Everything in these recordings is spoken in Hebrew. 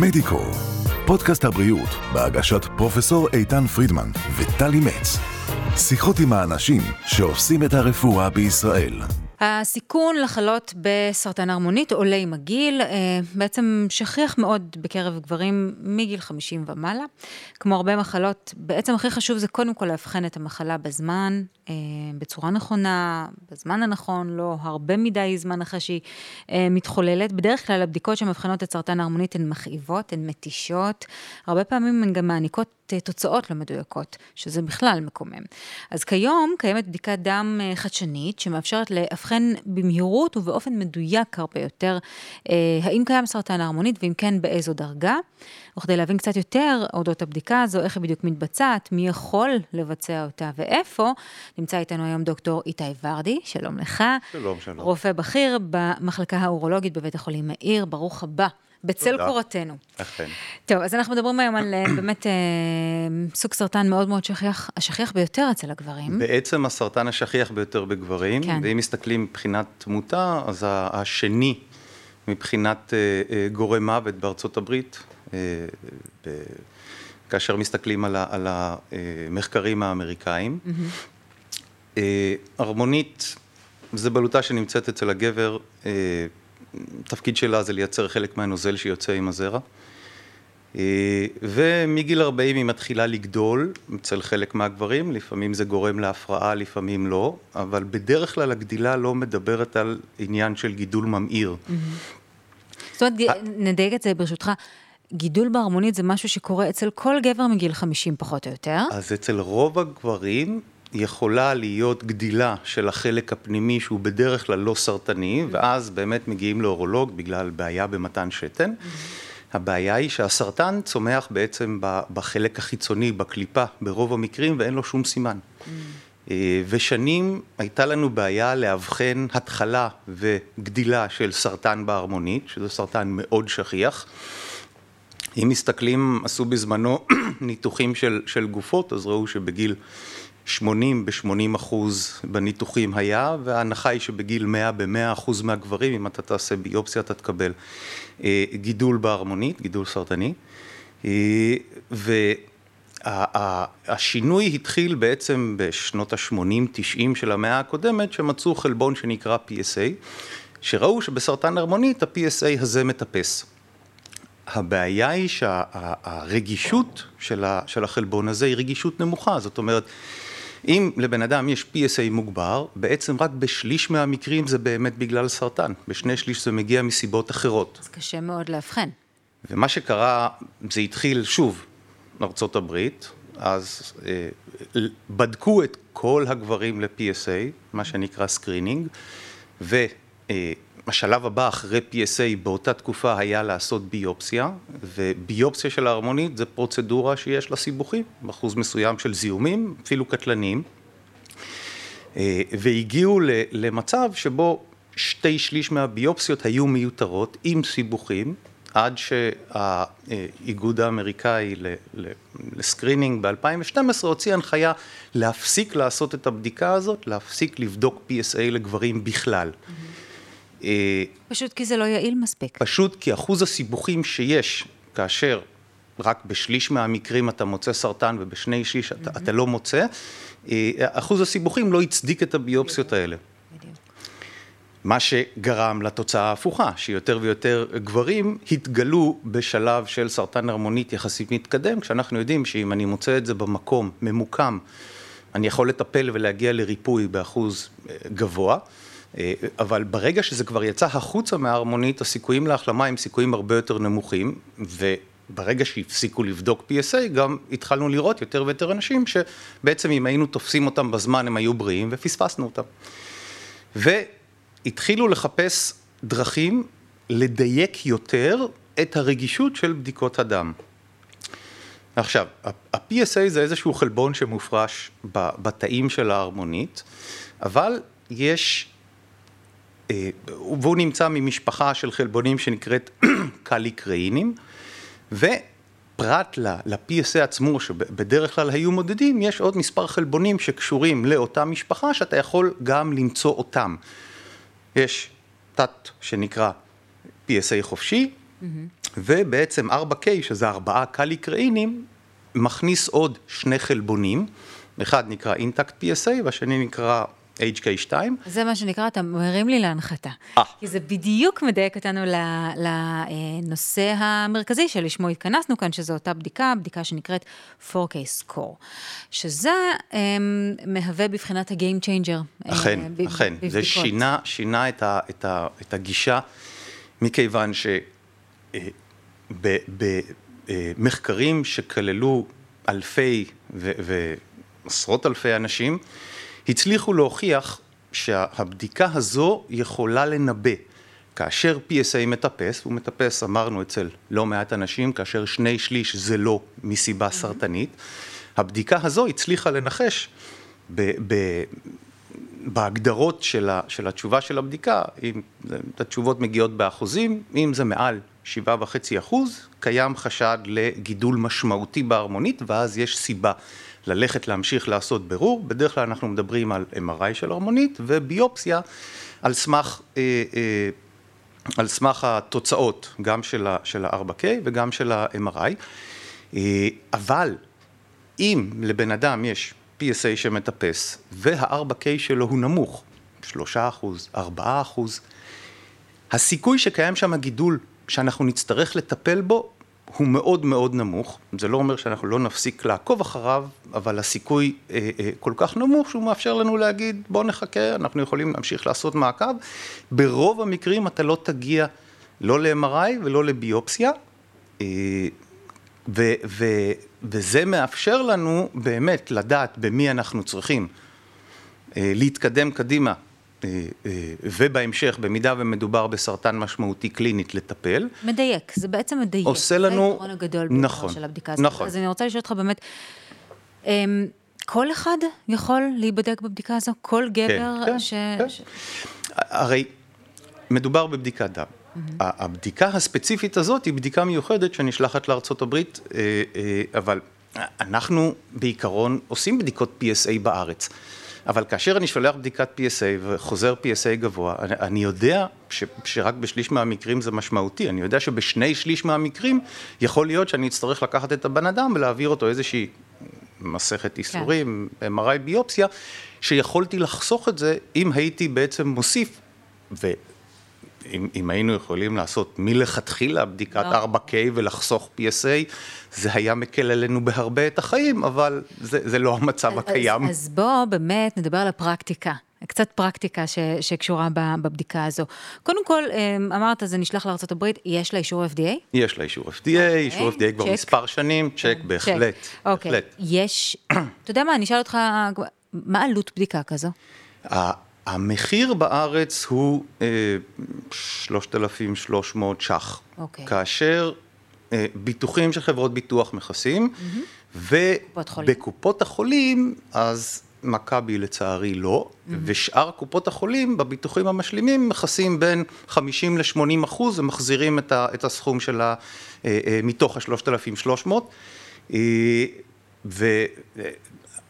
מדיקו, פודקאסט הבריאות בהגשת פרופסור איתן פרידמן וטלי מצ. שיחות עם האנשים שעושים את הרפואה בישראל. הסיכון לחלות בסרטן הרמונית עולה עם הגיל, אה, בעצם שכיח מאוד בקרב גברים מגיל 50 ומעלה. כמו הרבה מחלות, בעצם הכי חשוב זה קודם כל לאבחן את המחלה בזמן, אה, בצורה נכונה, בזמן הנכון, לא הרבה מדי זמן אחרי שהיא אה, מתחוללת. בדרך כלל הבדיקות שמבחינות את סרטן ההרמונית הן מכאיבות, הן מתישות, הרבה פעמים הן גם מעניקות תוצאות לא מדויקות, שזה בכלל מקומם. אז כיום קיימת בדיקת דם חדשנית שמאפשרת לאבחן במהירות ובאופן מדויק הרבה יותר האם קיים סרטן ההרמונית ואם כן באיזו דרגה. וכדי להבין קצת יותר אודות הבדיקה הזו, איך היא בדיוק מתבצעת, מי יכול לבצע אותה ואיפה, נמצא איתנו היום דוקטור איתי ורדי, שלום לך. שלום, שלום. רופא בכיר במחלקה האורולוגית בבית החולים מאיר, ברוך הבא. בצל קורתנו. אכן. טוב, אז אנחנו מדברים היום על באמת אה, סוג סרטן מאוד מאוד שכיח, השכיח ביותר אצל הגברים. בעצם הסרטן השכיח ביותר בגברים, כן. ואם מסתכלים מבחינת תמותה, אז השני מבחינת אה, אה, גורם מוות בארצות הברית, כאשר מסתכלים על המחקרים האמריקאים. הרמונית זה בלוטה שנמצאת אצל הגבר, תפקיד שלה זה לייצר חלק מהנוזל שיוצא עם הזרע. ומגיל 40 היא מתחילה לגדול אצל חלק מהגברים, לפעמים זה גורם להפרעה, לפעמים לא, אבל בדרך כלל הגדילה לא מדברת על עניין של גידול ממאיר. זאת אומרת, נדייק את זה ברשותך. גידול בהרמונית זה משהו שקורה אצל כל גבר מגיל 50 פחות או יותר. אז אצל רוב הגברים יכולה להיות גדילה של החלק הפנימי שהוא בדרך כלל לא סרטני, ואז באמת מגיעים לאורולוג בגלל בעיה במתן שתן. הבעיה היא שהסרטן צומח בעצם בחלק החיצוני, בקליפה, ברוב המקרים, ואין לו שום סימן. ושנים הייתה לנו בעיה לאבחן התחלה וגדילה של סרטן בהרמונית, שזה סרטן מאוד שכיח. אם מסתכלים, עשו בזמנו ניתוחים של, של גופות, אז ראו שבגיל 80 ב-80 אחוז בניתוחים היה, וההנחה היא שבגיל 100 ב-100 אחוז מהגברים, אם אתה תעשה ביופסיה אתה תקבל אה, גידול בהרמונית, גידול סרטני. אה, והשינוי התחיל בעצם בשנות ה-80-90 של המאה הקודמת, שמצאו חלבון שנקרא PSA, שראו שבסרטן ערמונית ה-PSA הזה מטפס. הבעיה היא שהרגישות של החלבון הזה היא רגישות נמוכה, זאת אומרת, אם לבן אדם יש PSA מוגבר, בעצם רק בשליש מהמקרים זה באמת בגלל סרטן, בשני שליש זה מגיע מסיבות אחרות. אז קשה מאוד לאבחן. ומה שקרה, זה התחיל שוב, ארצות הברית, אז אה, בדקו את כל הגברים ל-PSA, מה שנקרא screening, ו... אה, השלב הבא אחרי PSA באותה תקופה היה לעשות ביופסיה, וביופסיה של ההרמונית זה פרוצדורה שיש לה סיבוכים, אחוז מסוים של זיהומים, אפילו קטלניים, אה, והגיעו למצב שבו שתי שליש מהביופסיות היו מיותרות עם סיבוכים, עד שהאיגוד האמריקאי לסקרינינג ב-2012 הוציא הנחיה להפסיק לעשות את הבדיקה הזאת, להפסיק לבדוק PSA לגברים בכלל. Mm-hmm. אה, פשוט כי זה לא יעיל מספיק. פשוט כי אחוז הסיבוכים שיש כאשר רק בשליש מהמקרים אתה מוצא סרטן ובשני שליש אתה, אתה לא מוצא, אה, אחוז הסיבוכים לא הצדיק את הביופסיות האלה. מה שגרם לתוצאה ההפוכה, שיותר ויותר גברים התגלו בשלב של סרטן הרמונית יחסית מתקדם, כשאנחנו יודעים שאם אני מוצא את זה במקום ממוקם, אני יכול לטפל ולהגיע לריפוי באחוז אה, גבוה. אה, אבל ברגע שזה כבר יצא החוצה מההרמונית, הסיכויים להחלמה הם סיכויים הרבה יותר נמוכים, וברגע שהפסיקו לבדוק PSA, גם התחלנו לראות יותר ויותר אנשים שבעצם אם היינו תופסים אותם בזמן הם היו בריאים ופספסנו אותם. והתחילו לחפש דרכים לדייק יותר את הרגישות של בדיקות הדם. עכשיו, ה-PSA זה איזשהו חלבון שמופרש בתאים של ההרמונית, אבל יש והוא נמצא ממשפחה של חלבונים שנקראת קליקראינים, ופרט ל-PSA עצמו, שבדרך כלל היו מודדים, יש עוד מספר חלבונים שקשורים לאותה משפחה, שאתה יכול גם למצוא אותם. יש תת שנקרא PSA חופשי, mm-hmm. ובעצם 4K, שזה ארבעה קליקראינים, מכניס עוד שני חלבונים, אחד נקרא אינטקט PSA והשני נקרא HK2. זה מה שנקרא, אתה מרים לי להנחתה. אה. כי זה בדיוק מדייק אותנו לנושא המרכזי שלשמו התכנסנו כאן, שזו אותה בדיקה, בדיקה שנקראת 4K score, שזה אה, מהווה בבחינת ה-game changer. אכן, אה, ב- אכן. זה בבדיקות. שינה, שינה את, ה, את, ה, את הגישה, מכיוון שבמחקרים שכללו אלפי ועשרות אלפי אנשים, הצליחו להוכיח שהבדיקה הזו יכולה לנבא. כאשר PSA מטפס, הוא מטפס, אמרנו, אצל לא מעט אנשים, כאשר שני שליש זה לא מסיבה סרטנית, הבדיקה הזו הצליחה לנחש ב, ב, בהגדרות של, ה, של התשובה של הבדיקה, אם התשובות מגיעות באחוזים, אם זה מעל שבעה וחצי אחוז, קיים חשד לגידול משמעותי בהרמונית, ואז יש סיבה ללכת להמשיך לעשות בירור. בדרך כלל אנחנו מדברים על MRI של הרמונית וביופסיה על סמך, אה, אה, על סמך התוצאות, גם של ה- של ה-4K וגם של ה-MRI. אה, אבל אם לבן אדם יש PSA שמטפס וה-4K שלו הוא נמוך, 3 אחוז, 4 אחוז, הסיכוי שקיים שם גידול שאנחנו נצטרך לטפל בו הוא מאוד מאוד נמוך. זה לא אומר שאנחנו לא נפסיק לעקוב אחריו, אבל הסיכוי אה, אה, כל כך נמוך שהוא מאפשר לנו להגיד בוא נחכה, אנחנו יכולים להמשיך לעשות מעקב. ברוב המקרים אתה לא תגיע לא ל-MRI ולא לביופסיה. אה, ו- ו- וזה מאפשר לנו באמת לדעת במי אנחנו צריכים אה, להתקדם קדימה, ובהמשך, במידה ומדובר בסרטן משמעותי קלינית, לטפל. מדייק, זה בעצם מדייק. עושה לנו- זה היתרון הגדול נכון, של הבדיקה הזאת. נכון. אז אני רוצה לשאול אותך באמת, אמ, כל אחד יכול להיבדק בבדיקה הזו? כל גבר כן, ש... כן. ש- הרי מדובר בבדיקת דם. ה- הבדיקה הספציפית הזאת היא בדיקה מיוחדת שנשלחת לארצות הברית, אה, אה, אבל אנחנו בעיקרון עושים בדיקות PSA בארץ. אבל כאשר אני שולח בדיקת PSA וחוזר PSA גבוה, אני, אני יודע ש, שרק בשליש מהמקרים זה משמעותי, אני יודע שבשני שליש מהמקרים יכול להיות שאני אצטרך לקחת את הבן אדם ולהעביר אותו איזושהי מסכת ייסורים, MRI ביופסיה, שיכולתי לחסוך את זה אם הייתי בעצם מוסיף, ואם אם היינו יכולים לעשות מלכתחילה בדיקת לא. 4K ולחסוך PSA, זה היה מקל עלינו בהרבה את החיים, אבל זה, זה לא המצב הקיים. אז, אז בוא באמת נדבר על הפרקטיקה. קצת פרקטיקה ש, שקשורה בבדיקה הזו. קודם כל, אמ, אמרת, זה נשלח לארה"ב, יש לה אישור FDA? יש לה אישור FDA, אישור FDA כבר צ'ק. מספר שנים, צ'ק, בהחלט, אוקיי. בהחלט. יש, אתה יודע מה, אני אשאל אותך, מה עלות בדיקה כזו? המחיר בארץ הוא אה, 3,300 ש"ח. אוקיי. כאשר אה, ביטוחים של חברות ביטוח מכסים, חולים. ובקופות החולים, אז מכבי לצערי לא, ושאר קופות החולים בביטוחים המשלימים מכסים בין 50 ל-80 אחוז ומחזירים את, ה, את הסכום של ה... אה, אה, מתוך ה-3,300.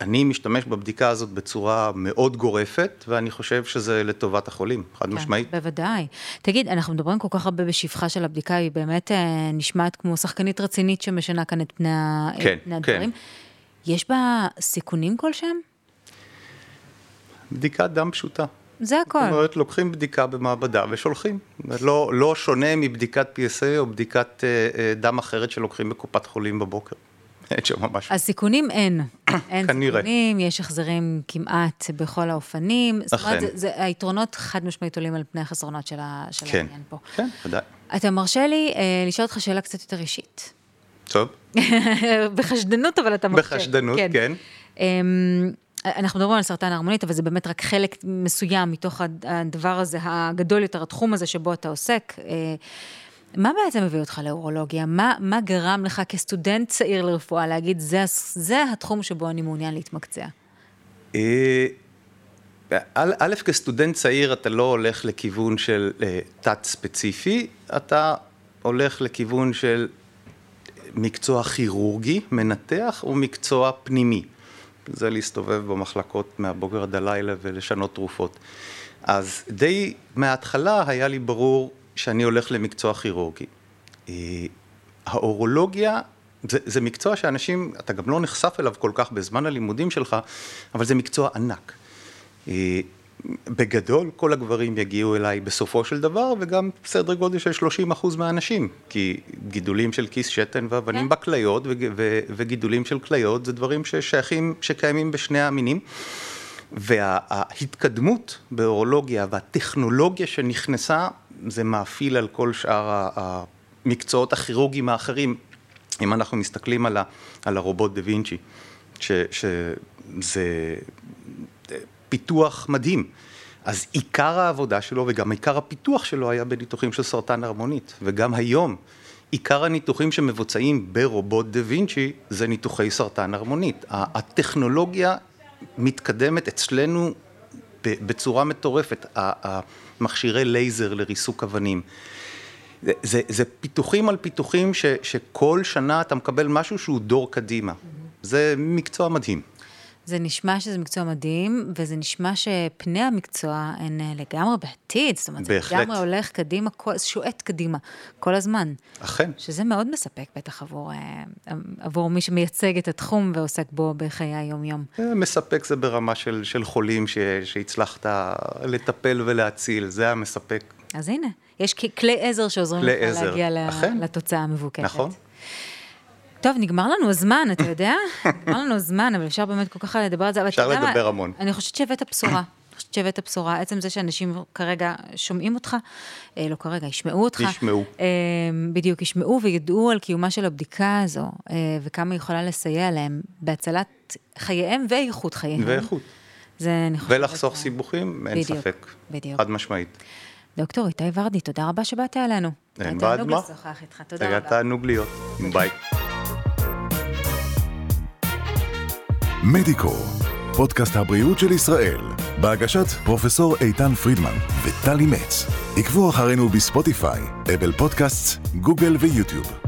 ואני משתמש בבדיקה הזאת בצורה מאוד גורפת, ואני חושב שזה לטובת החולים, חד משמעית. כן, בוודאי. תגיד, אנחנו מדברים כל כך הרבה בשבחה של הבדיקה, היא באמת אה, נשמעת כמו שחקנית רצינית שמשנה כאן את פני, ה- את כן, פני כן. הדברים. יש בה סיכונים כלשהם? בדיקת דם פשוטה. זה הכל. זאת אומרת, לוקחים בדיקה במעבדה ושולחים. לא, לא שונה מבדיקת PSA או בדיקת אה, אה, דם אחרת שלוקחים בקופת חולים בבוקר. אין שם ממש. אז סיכונים אין. אין כנראה. סיכונים, יש החזרים כמעט בכל האופנים. זאת אומרת, אכן. זה, זה, היתרונות חד משמעית עולים על פני החסרונות של, ה, של כן, העניין פה. כן, ודאי. אתה מרשה לי אה, לשאול אותך שאלה קצת יותר אישית. טוב, בחשדנות, אבל אתה מרשה. בחשדנות, כן. אמ, אנחנו מדברים על סרטן ההרמונית, אבל זה באמת רק חלק מסוים מתוך הד- הדבר הזה, הגדול יותר, התחום הזה שבו אתה עוסק. אה, מה בעצם הביא אותך לאורולוגיה? מה, מה גרם לך כסטודנט צעיר לרפואה להגיד, זה, זה התחום שבו אני מעוניין להתמקצע? אה, א', כסטודנט צעיר אתה לא הולך לכיוון של אה, תת ספציפי, אתה הולך לכיוון של מקצוע כירורגי, מנתח, ומקצוע פנימי. זה להסתובב במחלקות מהבוקר עד הלילה ולשנות תרופות. אז די מההתחלה היה לי ברור שאני הולך למקצוע כירורגי. האורולוגיה זה, זה מקצוע שאנשים, אתה גם לא נחשף אליו כל כך בזמן הלימודים שלך, אבל זה מקצוע ענק. בגדול, כל הגברים יגיעו אליי בסופו של דבר, וגם סדר גודל של 30 אחוז מהאנשים, כי גידולים של כיס שתן ואבנים כן. בכליות, וגידולים של כליות, זה דברים ששייכים, שקיימים בשני המינים. וההתקדמות באורולוגיה והטכנולוגיה שנכנסה, זה מאפיל על כל שאר המקצועות הכירורגיים האחרים. אם אנחנו מסתכלים על, ה, על הרובוט דה וינצ'י, שזה פיתוח מדהים. אז עיקר העבודה שלו וגם עיקר הפיתוח שלו היה בניתוחים של סרטן הרמונית, וגם היום עיקר הניתוחים שמבוצעים ברובוט דה וינצ'י זה ניתוחי סרטן הרמונית. הטכנולוגיה מתקדמת אצלנו בצורה מטורפת, המכשירי לייזר לריסוק אבנים. זה, זה, זה פיתוחים על פיתוחים ש, שכל שנה אתה מקבל משהו שהוא דור קדימה. זה מקצוע מדהים. זה נשמע שזה מקצוע מדהים, וזה נשמע שפני המקצוע הן אה, לגמרי בעתיד, זאת אומרת, בהחלט. זה לגמרי הולך קדימה, שועט קדימה, כל הזמן. אכן. שזה מאוד מספק בטח עבור, אה, עבור מי שמייצג את התחום ועוסק בו בחיי היום-יום. אה, מספק זה ברמה של, של חולים ש, שהצלחת לטפל ולהציל, זה המספק. אז הנה, יש כלי עזר שעוזרים לך להגיע אכן. לתוצאה המבוקשת. נכון. טוב, נגמר לנו הזמן, אתה יודע? נגמר לנו הזמן, אבל אפשר באמת כל כך לדבר על זה. אפשר לדבר מה, המון. אני חושבת שהבאת בשורה. חושבת שהבאת בשורה. עצם זה שאנשים כרגע שומעים אותך, אה, לא כרגע, ישמעו אותך. ישמעו. אה, בדיוק, ישמעו וידעו על קיומה של הבדיקה הזו, אה, וכמה היא יכולה לסייע להם בהצלת חייהם ואיכות חייהם. ואיכות. זה, אני חושבת... ולחסוך סיבוכים, אין בדיוק, ספק. בדיוק. חד משמעית. דוקטור איתי ורדי, תודה רבה שבאת אלינו. אין בעד מה. היה תענוג להיות. ביי. מדיקו, פודקאסט הבריאות של ישראל, בהגשת פרופסור איתן פרידמן וטלי מצ. עקבו אחרינו בספוטיפיי, אפל פודקאסט, גוגל ויוטיוב.